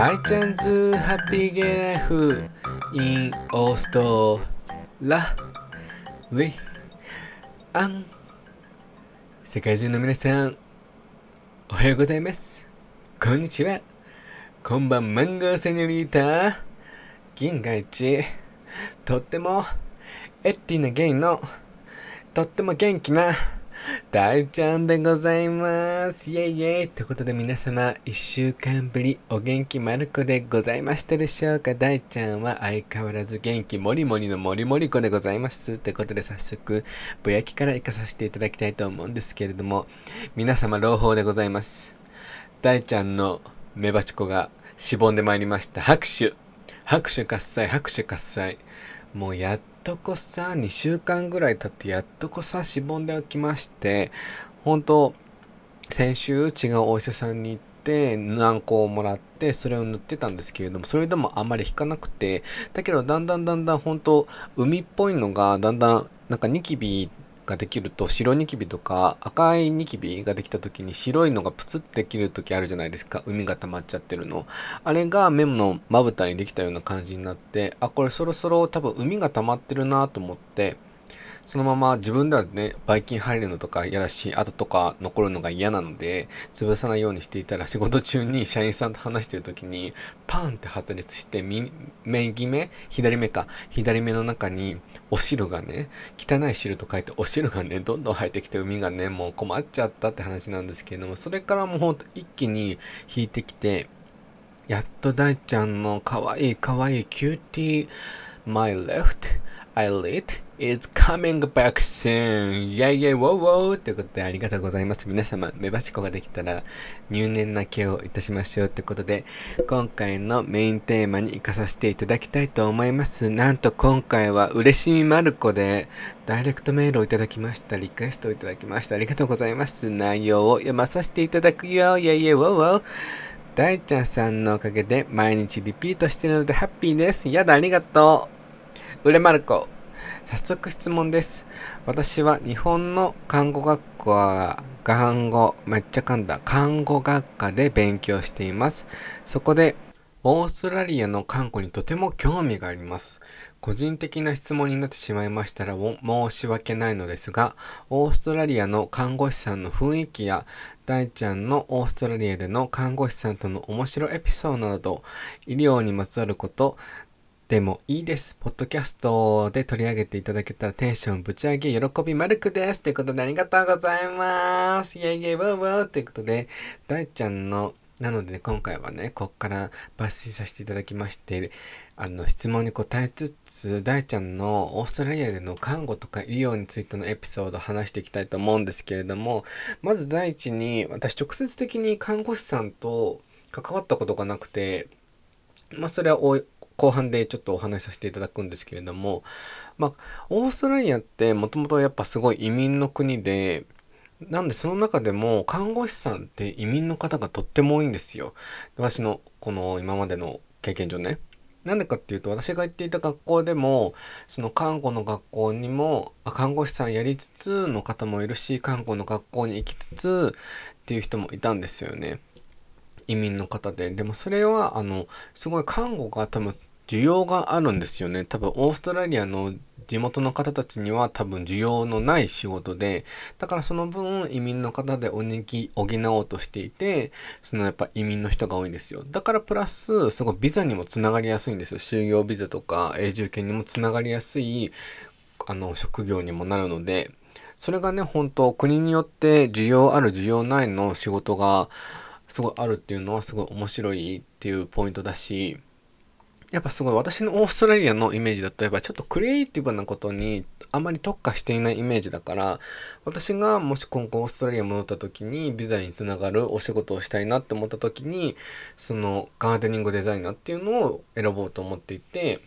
大ちゃんズハッピーゲイライフ in オーストラ。リアン世界中の皆さんおはようございます。こんにちは。こんばんマンゴーセニョリータ銀河一。とってもエッティなゲイの。とっても元気な。大ちゃんでございます。イェイイェイということで皆様、一週間ぶりお元気まる子でございましたでしょうか？大ちゃんは相変わらず元気もりもりのもりもり子でございます。ということで早速、ぼやきから行かさせていただきたいと思うんですけれども、皆様朗報でございます。大ちゃんのメバチコがしぼんでまいりました。拍手拍手喝采拍手喝采もうやっとこさ2週間ぐらい経ってやっとこさしぼんでおきまして本当先週違うお医者さんに行って軟膏をもらってそれを塗ってたんですけれどもそれでもあんまり引かなくてだけどだんだんだんだん本当海っぽいのがだんだんなんかニキビができると白ニキビとか赤いニキビができた時に白いのがプツって切る時あるじゃないですか。海が溜まっちゃってるの。あれが目のまぶたにできたような感じになってあこれそろそろ多分海が溜まってるなと思ってそのまま自分ではね、ばい菌入るのとか嫌だし、後とか残るのが嫌なので、潰さないようにしていたら仕事中に社員さんと話してる時に、パーンって発熱して、右目左目か。左目の中にお汁がね、汚い汁と書いてお汁がね、どんどん入ってきて膿がね、もう困っちゃったって話なんですけれども、それからもうほんと一気に引いてきて、やっと大ちゃんのかわいいかわいいキューティー my left eyelid is coming back soon. イェイイェイウォーウォーということでありがとうございます。皆様、めばちこができたら入念なケアをいたしましょうということで、今回のメインテーマに行かさせていただきたいと思います。なんと今回は嬉しみまる子でダイレクトメールをいただきました。リクエストをいただきました。ありがとうございます。内容を読まさせていただくよ。イェイイェイウォーウォー。大ちゃんさんのおかげで毎日リピートしてるのでハッピーです。やだ、ありがとう。うれまる子。早速質問です。私は日本の看護学校は看護、めっちゃ噛んだ、看護学科で勉強しています。そこで、オーストラリアの看護にとても興味があります。個人的な質問になってしまいましたら申し訳ないのですが、オーストラリアの看護師さんの雰囲気や、大ちゃんのオーストラリアでの看護師さんとの面白エピソードなど、医療にまつわること、でもいいです。ポッドキャストで取り上げていただけたらテンションぶち上げ喜びマルクです。ということでありがとうございます。イェイイェイブーブーということで、大ちゃんの、なので、ね、今回はね、こっから抜粋させていただきまして、あの、質問に答えつつ、大ちゃんのオーストラリアでの看護とか医療についてのエピソードを話していきたいと思うんですけれども、まず第一に、私直接的に看護師さんと関わったことがなくて、まあ、それは後半でちょっとお話しさせていただくんですけれども、まあ、オーストラリアってもともとやっぱすごい移民の国で、なんでその中でも看護師さんって移民の方がとっても多いんですよ。私のこの今までの経験上ね。なんでかっていうと私が行っていた学校でもその看護の学校にも看護師さんやりつつの方もいるし看護の学校に行きつつっていう人もいたんですよね。移民の方で。でもそれはあのすごい看護が多分需要があるんですよね。多分オーストラリアの地元の方たちには多分需要のない仕事で、だからその分移民の方でおにぎ補おうとしていて、そのやっぱ移民の人が多いんですよ。だからプラス、すごいビザにもつながりやすいんですよ。就業ビザとか永住権にもつながりやすい、あの、職業にもなるので、それがね、本当国によって需要ある需要ないの仕事がすごいあるっていうのはすごい面白いっていうポイントだし、やっぱすごい私のオーストラリアのイメージだとやっぱちょっとクリエイティブなことにあまり特化していないイメージだから私がもし今後オーストラリア戻った時にビザにつながるお仕事をしたいなって思った時にそのガーデニングデザイナーっていうのを選ぼうと思っていて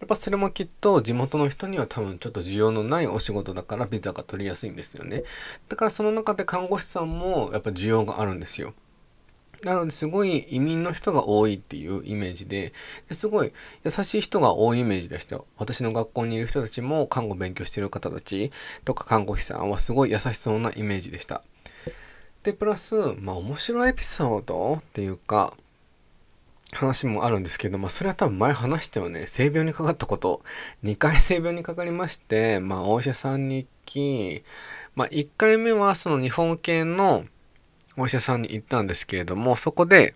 やっぱそれもきっと地元の人には多分ちょっと需要のないお仕事だからビザが取りやすいんですよね。だからその中で看護師さんもやっぱ需要があるんですよ。なのですごい移民の人が多いっていうイメージで、ですごい優しい人が多いイメージでしたよ。私の学校にいる人たちも看護勉強してる方たちとか看護師さんはすごい優しそうなイメージでした。で、プラス、まあ面白いエピソードっていうか、話もあるんですけど、まあ、それは多分前話したよね。性病にかかったこと。2回性病にかかりまして、まあ、お医者さんに行き、まあ、1回目はその日本系のお医者さんに行ったんですけれども、そこで、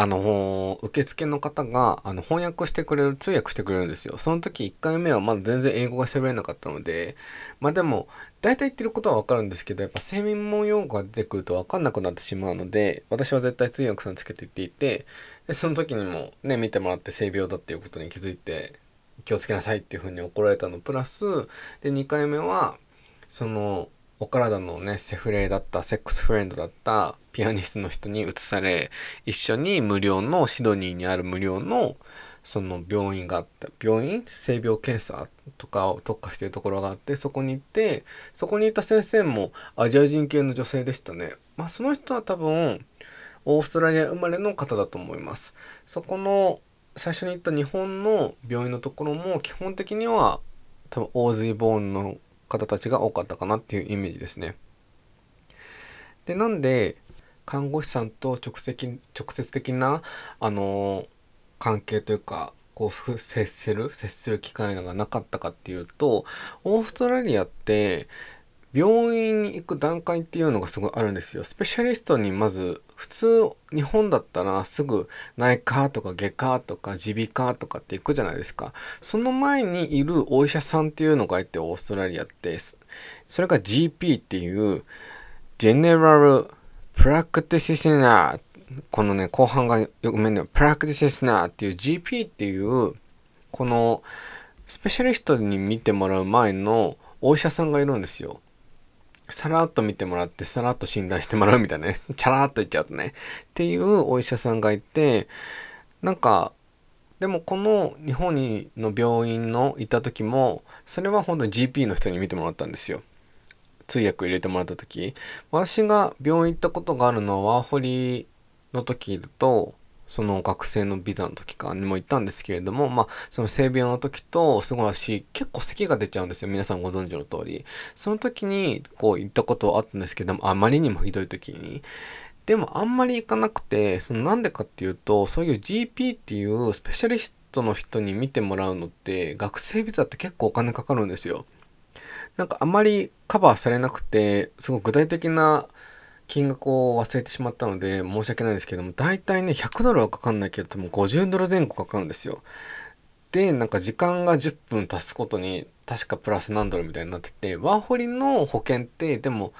あの、受付の方が、あの、翻訳してくれる、通訳してくれるんですよ。その時1回目はまだ全然英語が喋れなかったので、まあでも、大体言ってることはわかるんですけど、やっぱ専門用語が出てくるとわかんなくなってしまうので、私は絶対通訳さんつけて言っていて、でその時にもね、見てもらって性病だっていうことに気づいて、気をつけなさいっていうふうに怒られたのプラス、で、2回目は、その、お体のね、セフレだった、セックスフレンドだったピアニストの人に移され、一緒に無料の、シドニーにある無料の、その病院があった。病院？性病検査とかを特化しているところがあってそこに行ってそこにいた先生もアジア人系の女性でしたね。まあその人は多分オーストラリア生まれの方だと思います。そこの最初に行った日本の病院のところも基本的には多分オーズイボーンの方たちが多かったかなっていうイメージですね。でなんで看護師さんと直接直接的なあの関係というかこう接する接する機会がなかったかっていうとオーストラリアって病院に行く段階っていうのがすごいあるんですよ。スペシャリストにまず普通日本だったらすぐ内科とか外科とか耳鼻科とかって行くじゃないですか。その前にいるお医者さんっていうのがいてオーストラリアってそれが GP っていう General Practitioner このね、後半がよくめんのよ。プラクティセスナーっていう GP っていう、このスペシャリストに見てもらう前のお医者さんがいるんですよ。さらっと見てもらって、さらっと診断してもらうみたいなね。チャラっと言っちゃうとね。っていうお医者さんがいて、なんか、でもこの日本にの病院のいた時も、それは本当に GP の人に見てもらったんですよ。通訳入れてもらった時。私が病院行ったことがあるのはワーホリの時だと、その学生のビザの時かにも行ったんですけれども、まあ、その性病の時と、すごいし、結構咳が出ちゃうんですよ。皆さんご存知の通り。その時に、こう行ったことはあったんですけども、あまりにもひどい時に。でもあんまり行かなくて、そのなんでかっていうと、そういう GP っていうスペシャリストの人に見てもらうのって、学生ビザって結構お金かかるんですよ。なんかあまりカバーされなくて、すごい具体的な金額を忘れてしまったので申し訳ないんですけども、大体ね、100ドルはかかんないけど、多分50ドル前後かかるんですよ。で、なんか時間が10分経つことに、確かプラス何ドルみたいになってて、ワーホリの保険って、でも、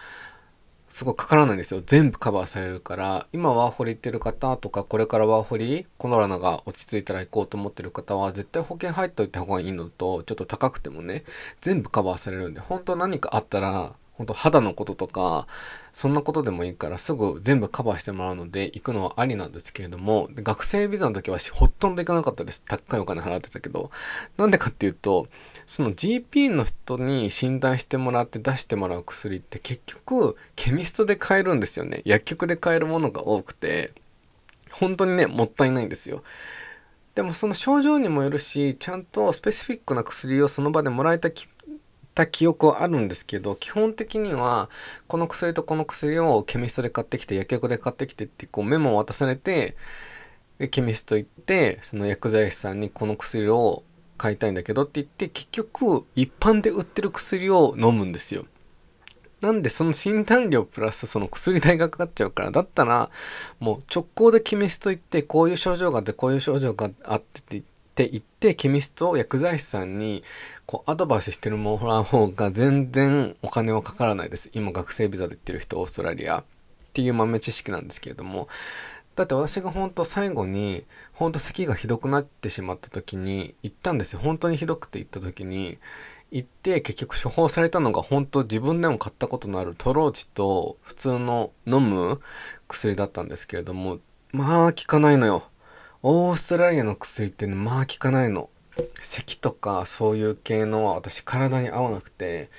すごいかからないんですよ。全部カバーされるから、今ワーホリ行ってる方とか、これからワーホリ、コロナが落ち着いたら行こうと思ってる方は、絶対保険入っておいた方がいいのと、ちょっと高くてもね、全部カバーされるんで、本当何かあったら、本当肌のこととか、そんなことでもいいからすぐ全部カバーしてもらうので行くのはありなんですけれども、学生ビザの時はほとんど行かなかったです。高いお金払ってたけど。なんでかっていうと、その GP の人に診断してもらって出してもらう薬って結局ケミストで買えるんですよね。薬局で買えるものが多くて、本当にね、もったいないんですよ。でもその症状にもよるし、ちゃんとスペシフィックな薬をその場でもらえたた記憶はあるんですけど、基本的には、この薬とこの薬をケミストで買ってきて、薬局で買ってきてってこうメモを渡されて、で、ケミスト行って、その薬剤師さんにこの薬を買いたいんだけどって言って、結局、一般で売ってる薬を飲むんですよ。なんでその診断料プラスその薬代がかかっちゃうから、だったらもう直行でケミスト行ってこういう症状があってこういう症状があってってっって言ってケミスト薬剤師さんにこうアドバイスしてるもらう方が全然お金はかからないです。今学生ビザで行ってる人オーストラリアっていう豆知識なんですけれどもだって私が本当最後に本当咳がひどくなってしまった時に行ったんですよ。本当にひどくて行った時に行って結局処方されたのが本当自分でも買ったことのあるトローチと普通の飲む薬だったんですけれどもまあ効かないのよ。オーストラリアの薬ってね、まあ効かないの。咳とかそういう系のは私体に合わなくて、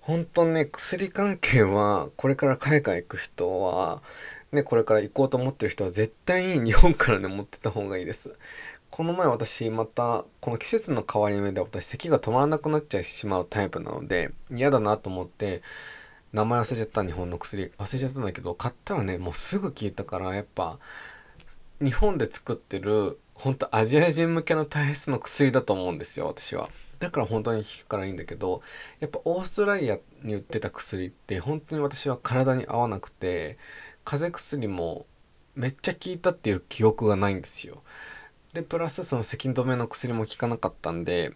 本当ね、薬関係はこれから海外行く人は、ね、これから行こうと思ってる人は絶対に日本からね、持ってた方がいいです。この前私また、この季節の変わり目で私咳が止まらなくなっちゃいしまうタイプなので、嫌だなと思って、名前忘れちゃった日本の薬忘れちゃったんだけど買ったらねもうすぐ効いたからやっぱ日本で作ってる本当アジア人向けの体質の薬だと思うんですよ私は。だから本当に効くからいいんだけどやっぱオーストラリアに売ってた薬って本当に私は体に合わなくて風邪薬もめっちゃ効いたっていう記憶がないんですよ。でプラスその咳止めの薬も効かなかったんで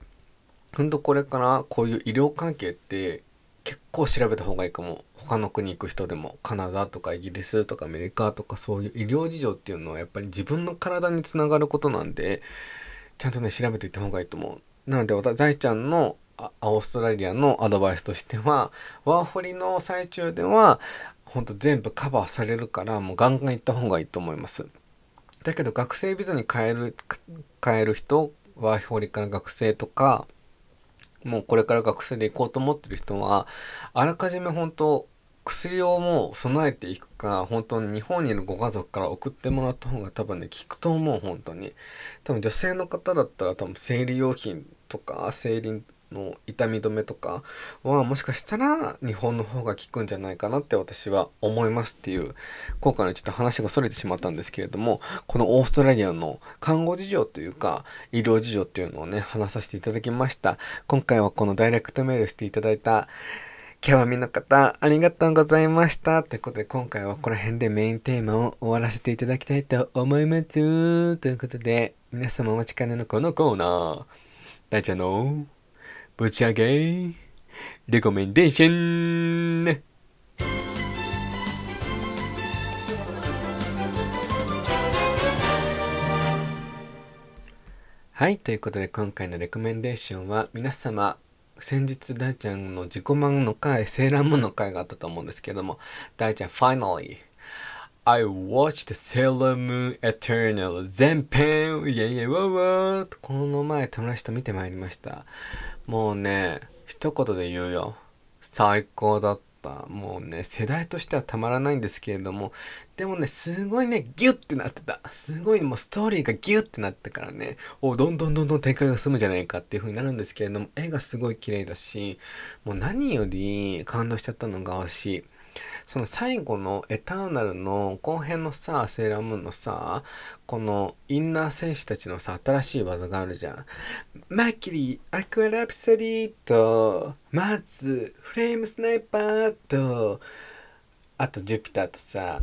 ほんとこれからこういう医療関係って結構調べた方がいいかも。他の国行く人でもカナダとかイギリスとかアメリカとかそういう医療事情っていうのはやっぱり自分の体につながることなんでちゃんとね調べていった方がいいと思う。なので私大ちゃんのオーストラリアのアドバイスとしてはワーホリの最中ではほんと全部カバーされるからもうガンガン行った方がいいと思います。だけど学生ビザに変える変える人ワーホリから学生とかもうこれから学生で行こうと思ってる人はあらかじめ本当薬をもう備えていくか本当に日本にいるご家族から送ってもらった方が多分ね効くと思う本当に。多分女性の方だったら多分生理用品とか生理の痛み止めとかはもしかしたら日本の方が効くんじゃないかなって私は思いますっていう今回のちょっと話がそれてしまったんですけれどもこのオーストラリアの看護事情というか医療事情っていうのをね話させていただきました今回はこのダイレクトメールしていただいた今日はみんな方ありがとうございました。ということで今回はここら辺でメインテーマを終わらせていただきたいと思います。ということで皆様お待ちかねのこのコーナー大ちゃんのぶち上げレコメンデーションはい、ということで今回のレコメンデーションは皆様先日大ちゃんの自己満の回、セーラームーンの回があったと思うんですけども大ちゃん finally I watched Sailor Moon Eternal. 全編。イエイエイワーワーこの前友達と見てまいりました。もうね、一言で言うよ。最高だった。もうね、世代としてはたまらないんですけれども、でもね、すごいね、ギュッてなってた。すごいもうストーリーがギュッてなってからね、おどんどんどんどん展開が進むじゃないかっていう風になるんですけれども、絵がすごい綺麗だし、もう何より感動しちゃったのが私、その最後のエターナルの後編のさ、セーラームーンのさ、このインナー戦士たちのさ、新しい技があるじゃん。マーキリー、アクアラプソディと、まず、フレームスナイパーと、あとジュピターとさ、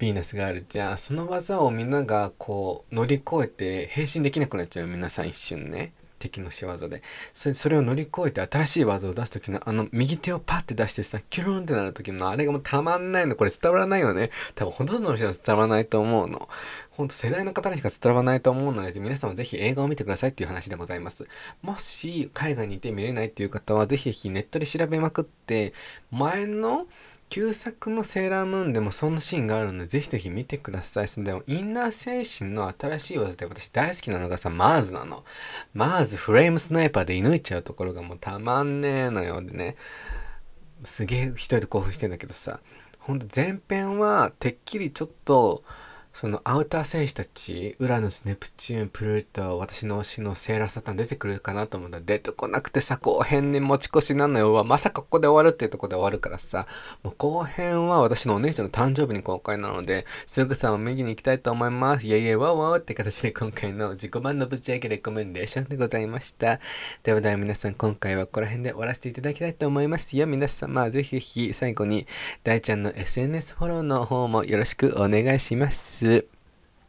ヴィーナスがあるじゃん。その技をみんながこう乗り越えて変身できなくなっちゃう皆さん一瞬ね。敵の仕業で。それそれを乗り越えて新しい技を出す時のあの右手をパッて出してさキュルンってなる時のあれがもうたまんないの。これ伝わらないよね。多分ほとんどの人は伝わらないと思うの。ほんと世代の方にしか伝わらないと思うので皆さんはぜひ映画を見てくださいっていう話でございます。もし海外にいて見れないっていう方はぜひぜひネットで調べまくって前の旧作のセーラームーンでもそんなシーンがあるので、ぜひぜひ見てください。それでも、インナー精神の新しい技で私大好きなのがさ、マーズなの。マーズフレームスナイパーで射抜いちゃうところがもうたまんねえのよう。でね、すげえ一人で興奮してんだけどさ、ほんと前編はてっきりちょっと、そのアウター戦士たち、ウラヌス、ネプチューン、プルート、私の推しのセーラーサタン出てくるかなと思ったら出てこなくてさ、後編に持ち越しなのよ。まさかここで終わるっていうとこで終わるからさ、もう後編は私のお姉ちゃんの誕生日に公開なので、すぐさま右に行きたいと思います。イェイイェイワーワーって形で今回の自己版のぶち上げレコメンデーションでございました。ではでは皆さん今回はここら辺で終わらせていただきたいと思いますよ。皆様ぜひぜひ最後に大ちゃんの SNS フォローの方もよろしくお願いします。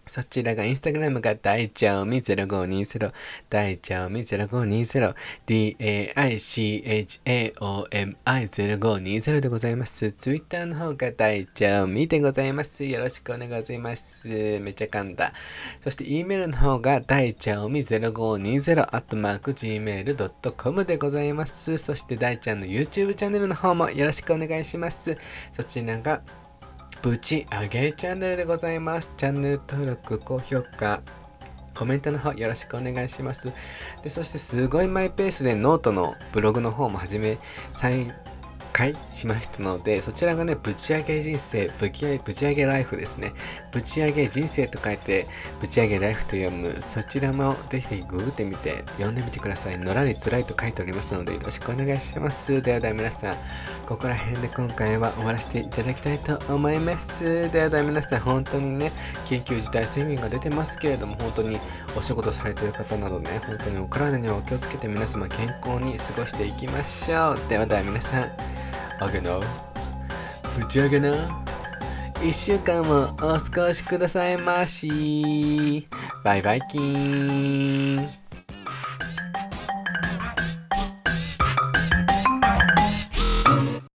そちらがインスタグラムが大ちゃおみ0520大ちゃおみ0520 daichaomi0520 でございます。ツイッターの方が大ちゃおみでございます。よろしくお願いします。めちゃ噛んだ。そして E メールの方が大ちゃおみ0520アットマーク gmail.com でございます。そして大ちゃんの YouTube チャンネルの方もよろしくお願いします。そちらがぶち上げチャンネルでございます。チャンネル登録、高評価、コメントの方よろしくお願いします。で、そしてすごいマイペースでノートのブログの方も始め、再開しましたので、そちらがね、ぶち上げ人生、ぶち上げぶち上げライフですね。ぶち上げ人生と書いて、ぶち上げライフと読む、そちらもぜひぜひググってみて、読んでみてください。のらに辛いと書いておりますので、よろしくお願いします。ではでは皆さん、ここら辺で今回は終わらせていただきたいと思います。ではでは皆さん、本当にね、緊急事態宣言が出てますけれども、本当にお仕事されている方などね、本当にお体にはお気をつけて皆様健康に過ごしていきましょう。ではでは皆さん、あげな、ぶち上げな、一週間もお過ごしくださいまし。バイバイキーン。